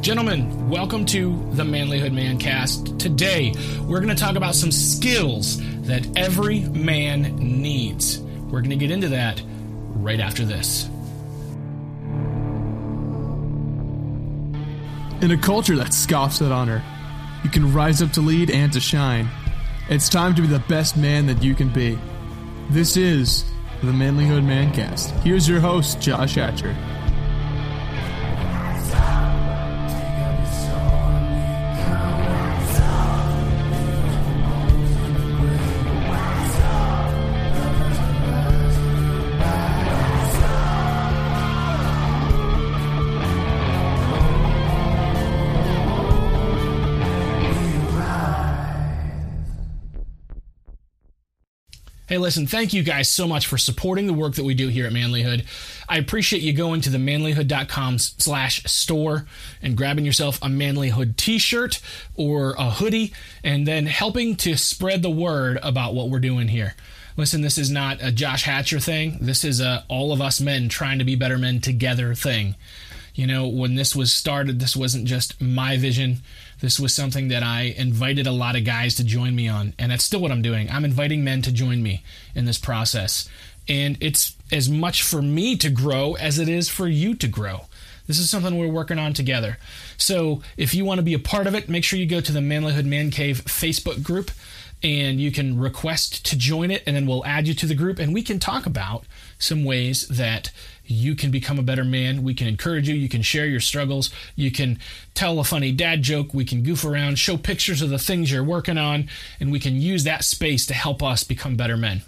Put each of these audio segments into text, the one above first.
Gentlemen, welcome to the Manlyhood Mancast. Today, we're going to talk about some skills that every man needs. We're going to get into that right after this. In a culture that scoffs at honor, you can rise up to lead and to shine. It's time to be the best man that you can be. This is the Manlyhood Mancast. Here's your host, Josh Hatcher. Hey, listen, thank you guys so much for supporting the work that we do here at Manlyhood. I appreciate you going to the manlyhood.com slash store and grabbing yourself a Manlyhood t-shirt or a hoodie and then helping to spread the word about what we're doing here. Listen, this is not a Josh Hatcher thing. This is a all of us men trying to be better men together thing. You know, when this was started, this wasn't just my vision. This was something that I invited a lot of guys to join me on, and that's still what I'm doing. I'm inviting men to join me in this process. And it's as much for me to grow as it is for you to grow. This is something we're working on together. So if you want to be a part of it, make sure you go to the Manlyhood Man Cave Facebook group and you can request to join it, and then we'll add you to the group and we can talk about some ways that you can become a better man. We can encourage you. You can share your struggles. You can tell a funny dad joke. We can goof around, show pictures of the things you're working on, and we can use that space to help us become better men.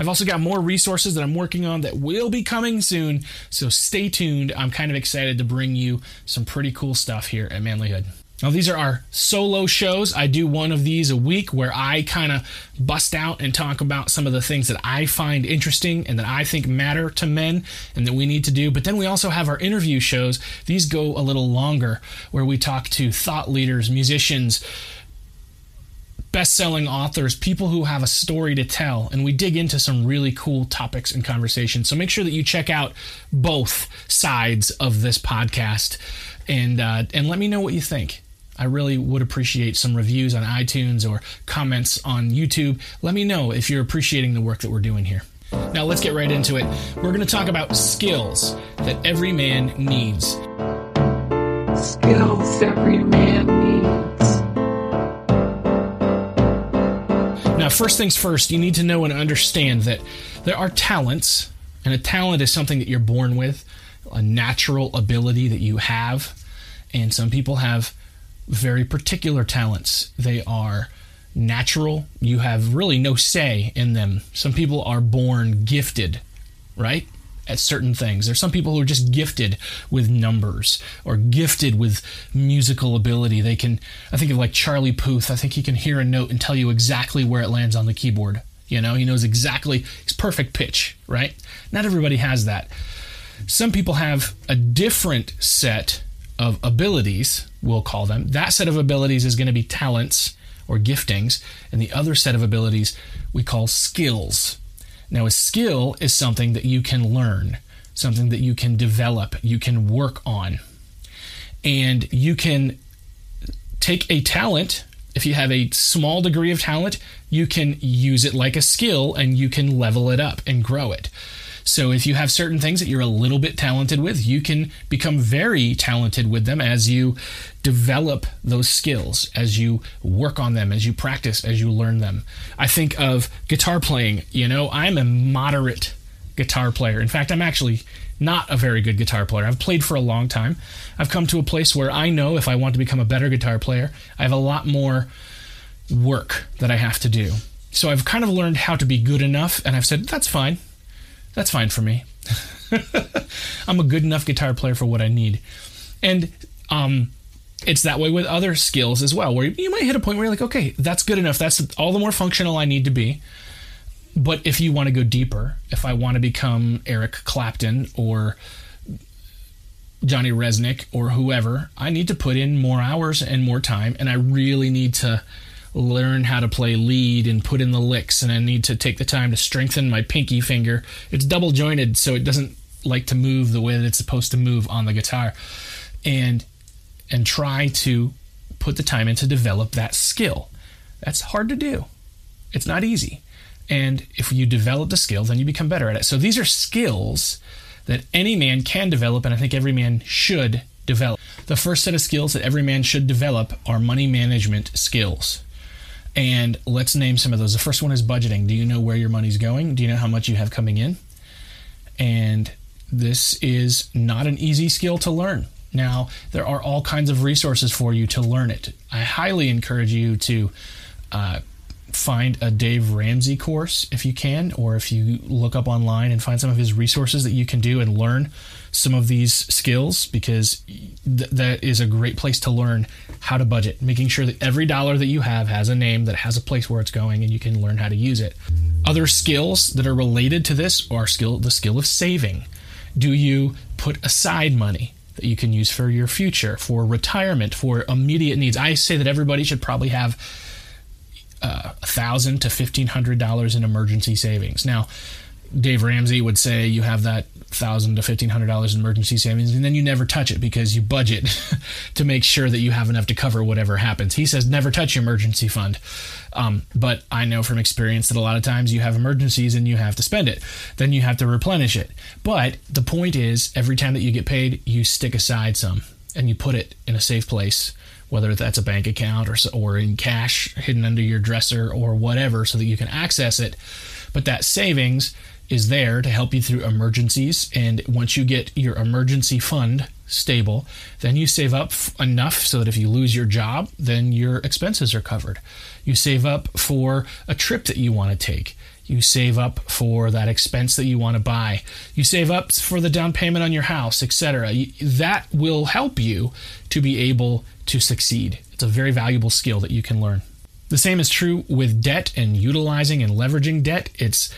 I've also got more resources that I'm working on that will be coming soon, so stay tuned. I'm kind of excited to bring you some pretty cool stuff here at Manlyhood. Now, these are our solo shows. I do one of these a week where I kind of bust out and talk about some of the things that I find interesting and that I think matter to men and that we need to do. But then we also have our interview shows. These go a little longer where we talk to thought leaders, musicians, best selling authors, people who have a story to tell, and we dig into some really cool topics and conversations. So make sure that you check out both sides of this podcast and, uh, and let me know what you think. I really would appreciate some reviews on iTunes or comments on YouTube. Let me know if you're appreciating the work that we're doing here. Now, let's get right into it. We're going to talk about skills that every man needs. Skills every man needs. Now, first things first, you need to know and understand that there are talents, and a talent is something that you're born with, a natural ability that you have. And some people have very particular talents. They are natural. You have really no say in them. Some people are born gifted, right? At certain things. There's some people who are just gifted with numbers or gifted with musical ability. They can, I think of like Charlie Puth. I think he can hear a note and tell you exactly where it lands on the keyboard. You know, he knows exactly, it's perfect pitch, right? Not everybody has that. Some people have a different set of abilities, we'll call them. That set of abilities is going to be talents or giftings, and the other set of abilities we call skills. Now, a skill is something that you can learn, something that you can develop, you can work on. And you can take a talent, if you have a small degree of talent, you can use it like a skill and you can level it up and grow it. So if you have certain things that you're a little bit talented with, you can become very talented with them as you develop those skills, as you work on them, as you practice, as you learn them. I think of guitar playing. You know, I'm a moderate guitar player. In fact, I'm actually not a very good guitar player. I've played for a long time. I've come to a place where I know if I want to become a better guitar player, I have a lot more work that I have to do. So I've kind of learned how to be good enough, and I've said, that's fine. That's fine for me. I'm a good enough guitar player for what I need. And um, it's that way with other skills as well, where you might hit a point where you're like, okay, that's good enough. That's all the more functional I need to be. But if you want to go deeper, if I want to become Eric Clapton or Johnny Rzeznik or whoever, I need to put in more hours and more time, and I really need to learn how to play lead and put in the licks, and I need to take the time to strengthen my pinky finger. It's double jointed, so it doesn't like to move the way that it's supposed to move on the guitar. and and try to put the time in to develop that skill. That's hard to do. It's not easy. And if you develop the skill, then you become better at it. So these are skills that any man can develop, and I think every man should develop. The first set of skills that every man should develop are money management skills. And let's name some of those. The first one is budgeting. Do you know where your money's going? Do you know how much you have coming in? And this is not an easy skill to learn. Now, there are all kinds of resources for you to learn it. I highly encourage you to uh, find a Dave Ramsey course if you can, or if you look up online and find some of his resources that you can do and learn some of these skills because th- that is a great place to learn how to budget, making sure that every dollar that you have has a name that has a place where it's going and you can learn how to use it. Other skills that are related to this are skill the skill of saving. Do you put aside money? that you can use for your future, for retirement, for immediate needs. I say that everybody should probably have a uh, thousand to fifteen hundred dollars in emergency savings. Now, Dave Ramsey would say you have that thousand to fifteen hundred dollars in emergency savings, and then you never touch it because you budget to make sure that you have enough to cover whatever happens. He says never touch your emergency fund, um, but I know from experience that a lot of times you have emergencies and you have to spend it, then you have to replenish it. But the point is, every time that you get paid, you stick aside some and you put it in a safe place whether that's a bank account or or in cash hidden under your dresser or whatever so that you can access it but that savings is there to help you through emergencies. And once you get your emergency fund stable, then you save up enough so that if you lose your job, then your expenses are covered. You save up for a trip that you want to take. You save up for that expense that you want to buy. You save up for the down payment on your house, etc. That will help you to be able to succeed. It's a very valuable skill that you can learn. The same is true with debt and utilizing and leveraging debt. It's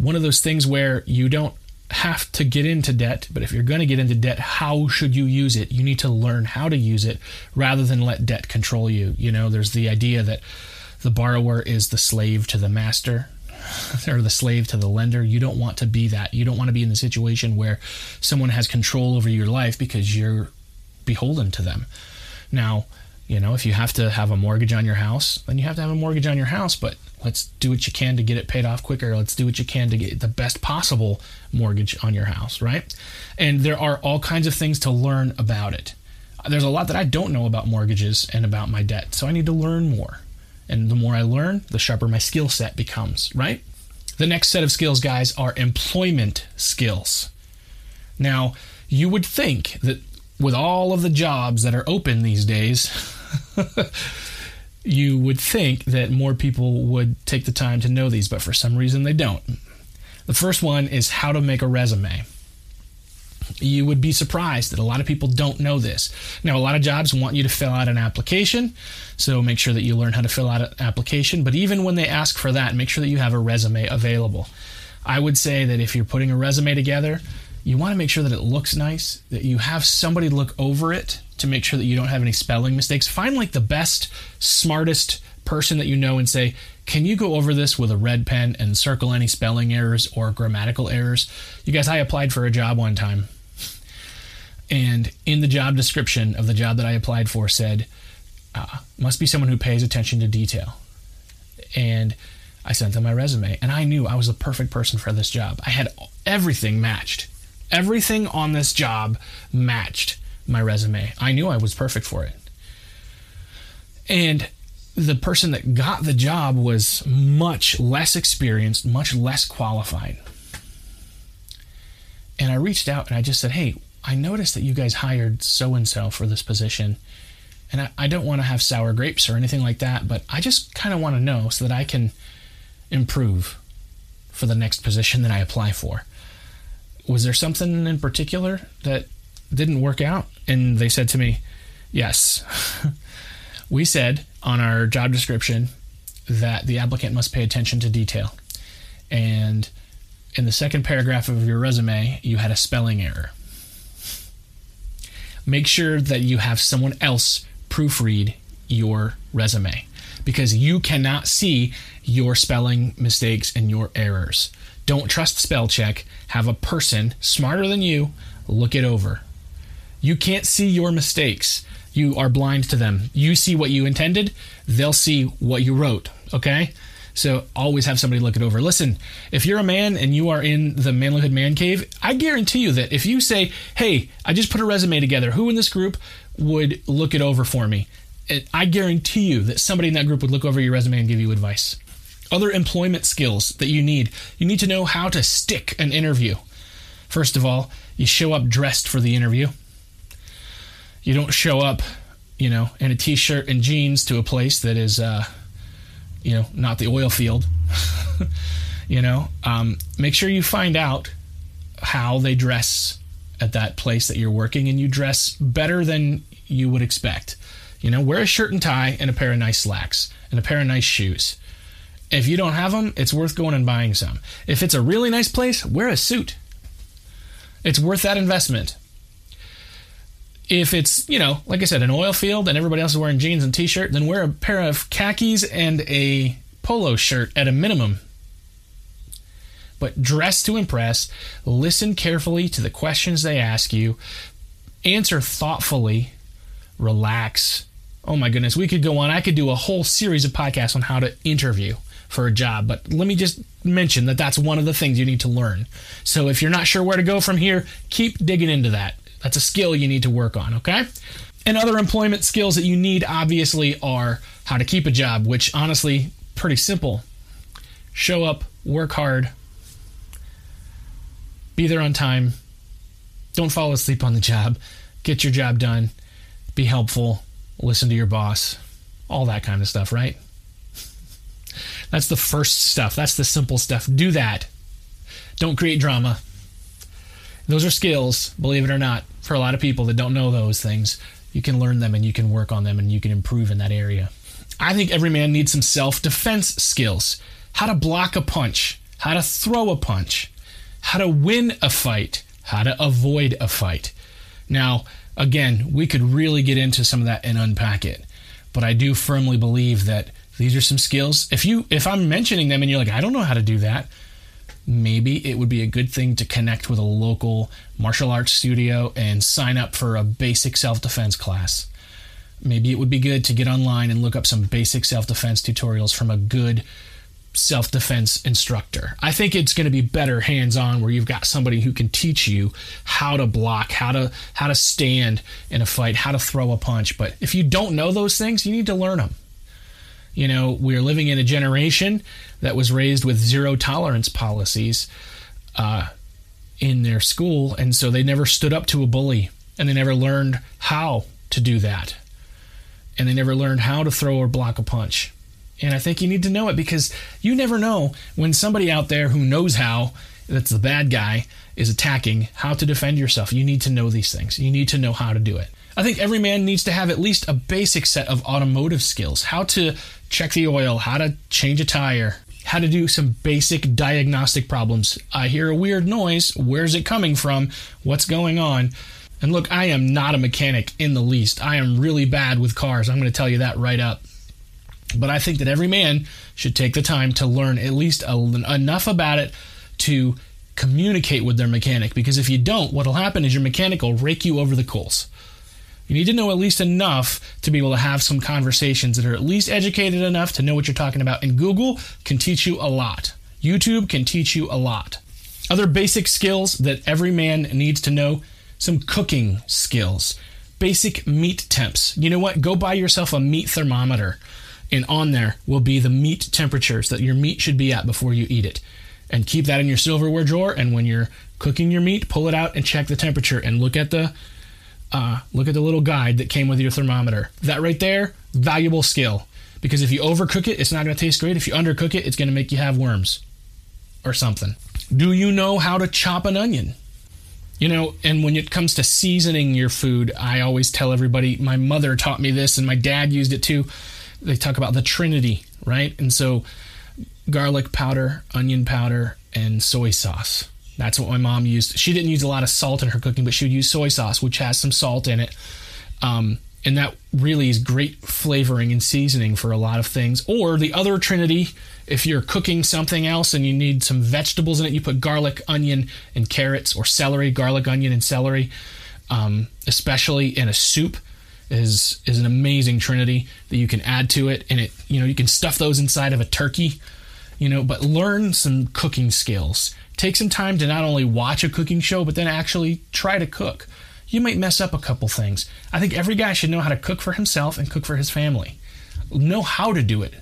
one of those things where you don't have to get into debt, but if you're going to get into debt, how should you use it? You need to learn how to use it rather than let debt control you. You know, there's the idea that the borrower is the slave to the master or the slave to the lender. You don't want to be that. You don't want to be in the situation where someone has control over your life because you're beholden to them. Now, you know, if you have to have a mortgage on your house, then you have to have a mortgage on your house, but let's do what you can to get it paid off quicker. Let's do what you can to get the best possible mortgage on your house, right? And there are all kinds of things to learn about it. There's a lot that I don't know about mortgages and about my debt, so I need to learn more. And the more I learn, the sharper my skill set becomes, right? The next set of skills, guys, are employment skills. Now, you would think that with all of the jobs that are open these days, you would think that more people would take the time to know these, but for some reason they don't. The first one is how to make a resume. You would be surprised that a lot of people don't know this. Now, a lot of jobs want you to fill out an application, so make sure that you learn how to fill out an application. But even when they ask for that, make sure that you have a resume available. I would say that if you're putting a resume together, you want to make sure that it looks nice, that you have somebody look over it to make sure that you don't have any spelling mistakes. Find like the best, smartest person that you know and say, Can you go over this with a red pen and circle any spelling errors or grammatical errors? You guys, I applied for a job one time. And in the job description of the job that I applied for said, uh, must be someone who pays attention to detail. And I sent them my resume, and I knew I was the perfect person for this job. I had everything matched. Everything on this job matched my resume. I knew I was perfect for it. And the person that got the job was much less experienced, much less qualified. And I reached out and I just said, Hey, I noticed that you guys hired so and so for this position. And I, I don't want to have sour grapes or anything like that, but I just kind of want to know so that I can improve for the next position that I apply for. Was there something in particular that didn't work out? And they said to me, Yes. we said on our job description that the applicant must pay attention to detail. And in the second paragraph of your resume, you had a spelling error. Make sure that you have someone else proofread your resume because you cannot see your spelling mistakes and your errors. Don't trust spell check. Have a person smarter than you look it over You can't see your mistakes. You are blind to them. You see what you intended, they'll see what you wrote. Okay? So always have somebody look it over. Listen, if you're a man and you are in the manlyhood man cave, I guarantee you that if you say, "Hey, I just put a resume together. Who in this group would look it over for me?" I guarantee you that somebody in that group would look over your resume and give you advice. Other employment skills that you need. You need to know how to stick an interview. First of all, you show up dressed for the interview. You don't show up, you know, in a t-shirt and jeans to a place that is uh, you know, not the oil field. you know, um, make sure you find out how they dress at that place that you're working and you dress better than you would expect. You know, wear a shirt and tie and a pair of nice slacks and a pair of nice shoes. If you don't have them, it's worth going and buying some. If it's a really nice place, wear a suit. It's worth that investment if it's, you know, like I said, an oil field and everybody else is wearing jeans and t shirt, then wear a pair of khakis and a polo shirt at a minimum. But dress to impress, listen carefully to the questions they ask you, answer thoughtfully, relax. Oh my goodness, we could go on. I could do a whole series of podcasts on how to interview for a job, but let me just mention that that's one of the things you need to learn. So if you're not sure where to go from here, keep digging into that. That's a skill you need to work on, okay? And other employment skills that you need obviously are how to keep a job, which honestly, pretty simple. Show up, work hard, be there on time, don't fall asleep on the job, get your job done, be helpful, listen to your boss, all that kind of stuff, right? That's the first stuff. That's the simple stuff. Do that. Don't create drama. Those are skills, believe it or not, for a lot of people that don't know those things. You can learn them and you can work on them and you can improve in that area. I think every man needs some self defense skills how to block a punch, how to throw a punch, how to win a fight, how to avoid a fight. Now, again, we could really get into some of that and unpack it, but I do firmly believe that these are some skills. If you if I'm mentioning them and you're like, I don't know how to do that, maybe it would be a good thing to connect with a local martial arts studio and sign up for a basic self defense class. Maybe it would be good to get online and look up some basic self defense tutorials from a good self defense instructor. I think it's going to be better hands on where you've got somebody who can teach you how to block, how to how to stand in a fight, how to throw a punch. But if you don't know those things, you need to learn them. You know, we're living in a generation that was raised with zero tolerance policies uh, in their school, and so they never stood up to a bully, and they never learned how to do that, and they never learned how to throw or block a punch. And I think you need to know it because you never know when somebody out there who knows how, that's the bad guy, is attacking, how to defend yourself. You need to know these things. You need to know how to do it. I think every man needs to have at least a basic set of automotive skills how to check the oil, how to change a tire, how to do some basic diagnostic problems. I hear a weird noise. Where's it coming from? What's going on? And look, I am not a mechanic in the least. I am really bad with cars. I'm going to tell you that right up. But I think that every man should take the time to learn at least a, enough about it to communicate with their mechanic. Because if you don't, what'll happen is your mechanic will rake you over the coals. You need to know at least enough to be able to have some conversations that are at least educated enough to know what you're talking about. And Google can teach you a lot. YouTube can teach you a lot. Other basic skills that every man needs to know some cooking skills, basic meat temps. You know what? Go buy yourself a meat thermometer, and on there will be the meat temperatures that your meat should be at before you eat it. And keep that in your silverware drawer. And when you're cooking your meat, pull it out and check the temperature and look at the uh, look at the little guide that came with your thermometer. That right there, valuable skill. Because if you overcook it, it's not going to taste great. If you undercook it, it's going to make you have worms or something. Do you know how to chop an onion? You know, and when it comes to seasoning your food, I always tell everybody my mother taught me this and my dad used it too. They talk about the trinity, right? And so garlic powder, onion powder, and soy sauce that's what my mom used. She didn't use a lot of salt in her cooking, but she would use soy sauce, which has some salt in it. Um, and that really is great flavoring and seasoning for a lot of things. Or the other trinity, if you're cooking something else and you need some vegetables in it, you put garlic, onion, and carrots, or celery, garlic, onion, and celery. um, especially in a soup, is is an amazing trinity that you can add to it, and it you know you can stuff those inside of a turkey, you know. But learn some cooking skills. Take some time to not only watch a cooking show, but then actually try to cook. You might mess up a couple things. I think every guy should know how to cook for himself and cook for his family. Know how to do it.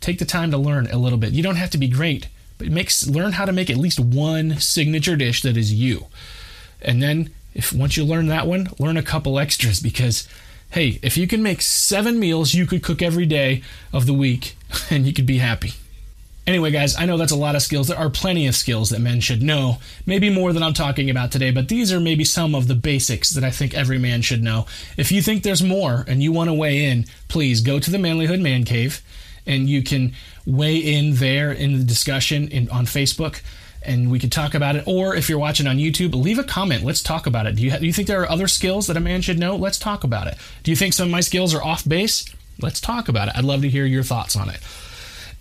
Take the time to learn a little bit. You don't have to be great, but makes learn how to make at least one signature dish that is you. And then if once you learn that one, learn a couple extras because hey, if you can make 7 meals you could cook every day of the week and you could be happy. Anyway, guys, I know that's a lot of skills. There are plenty of skills that men should know, maybe more than I'm talking about today, but these are maybe some of the basics that I think every man should know. If you think there's more and you want to weigh in, please go to the Manlyhood Man Cave and you can weigh in there in the discussion in, on Facebook and we can talk about it. Or if you're watching on YouTube, leave a comment. Let's talk about it. Do you, ha- do you think there are other skills that a man should know? Let's talk about it. Do you think some of my skills are off base? Let's talk about it. I'd love to hear your thoughts on it.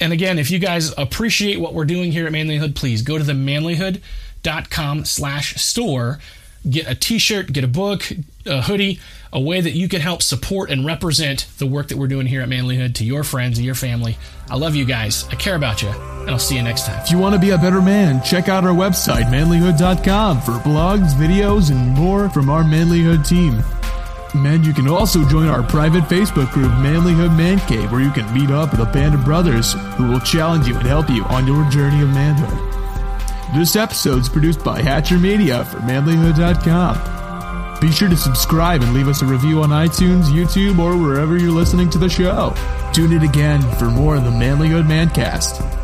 And again, if you guys appreciate what we're doing here at Manlyhood, please go to the manlyhood.com slash store. Get a t-shirt, get a book, a hoodie, a way that you can help support and represent the work that we're doing here at Manlyhood to your friends and your family. I love you guys. I care about you. And I'll see you next time. If you want to be a better man, check out our website, manlyhood.com, for blogs, videos, and more from our Manlyhood team. Man, you can also join our private Facebook group, Manlyhood Man Cave, where you can meet up with a band of brothers who will challenge you and help you on your journey of manhood. This episode is produced by Hatcher Media for manlyhood.com. Be sure to subscribe and leave us a review on iTunes, YouTube, or wherever you're listening to the show. Tune in again for more of the Manlyhood Mancast.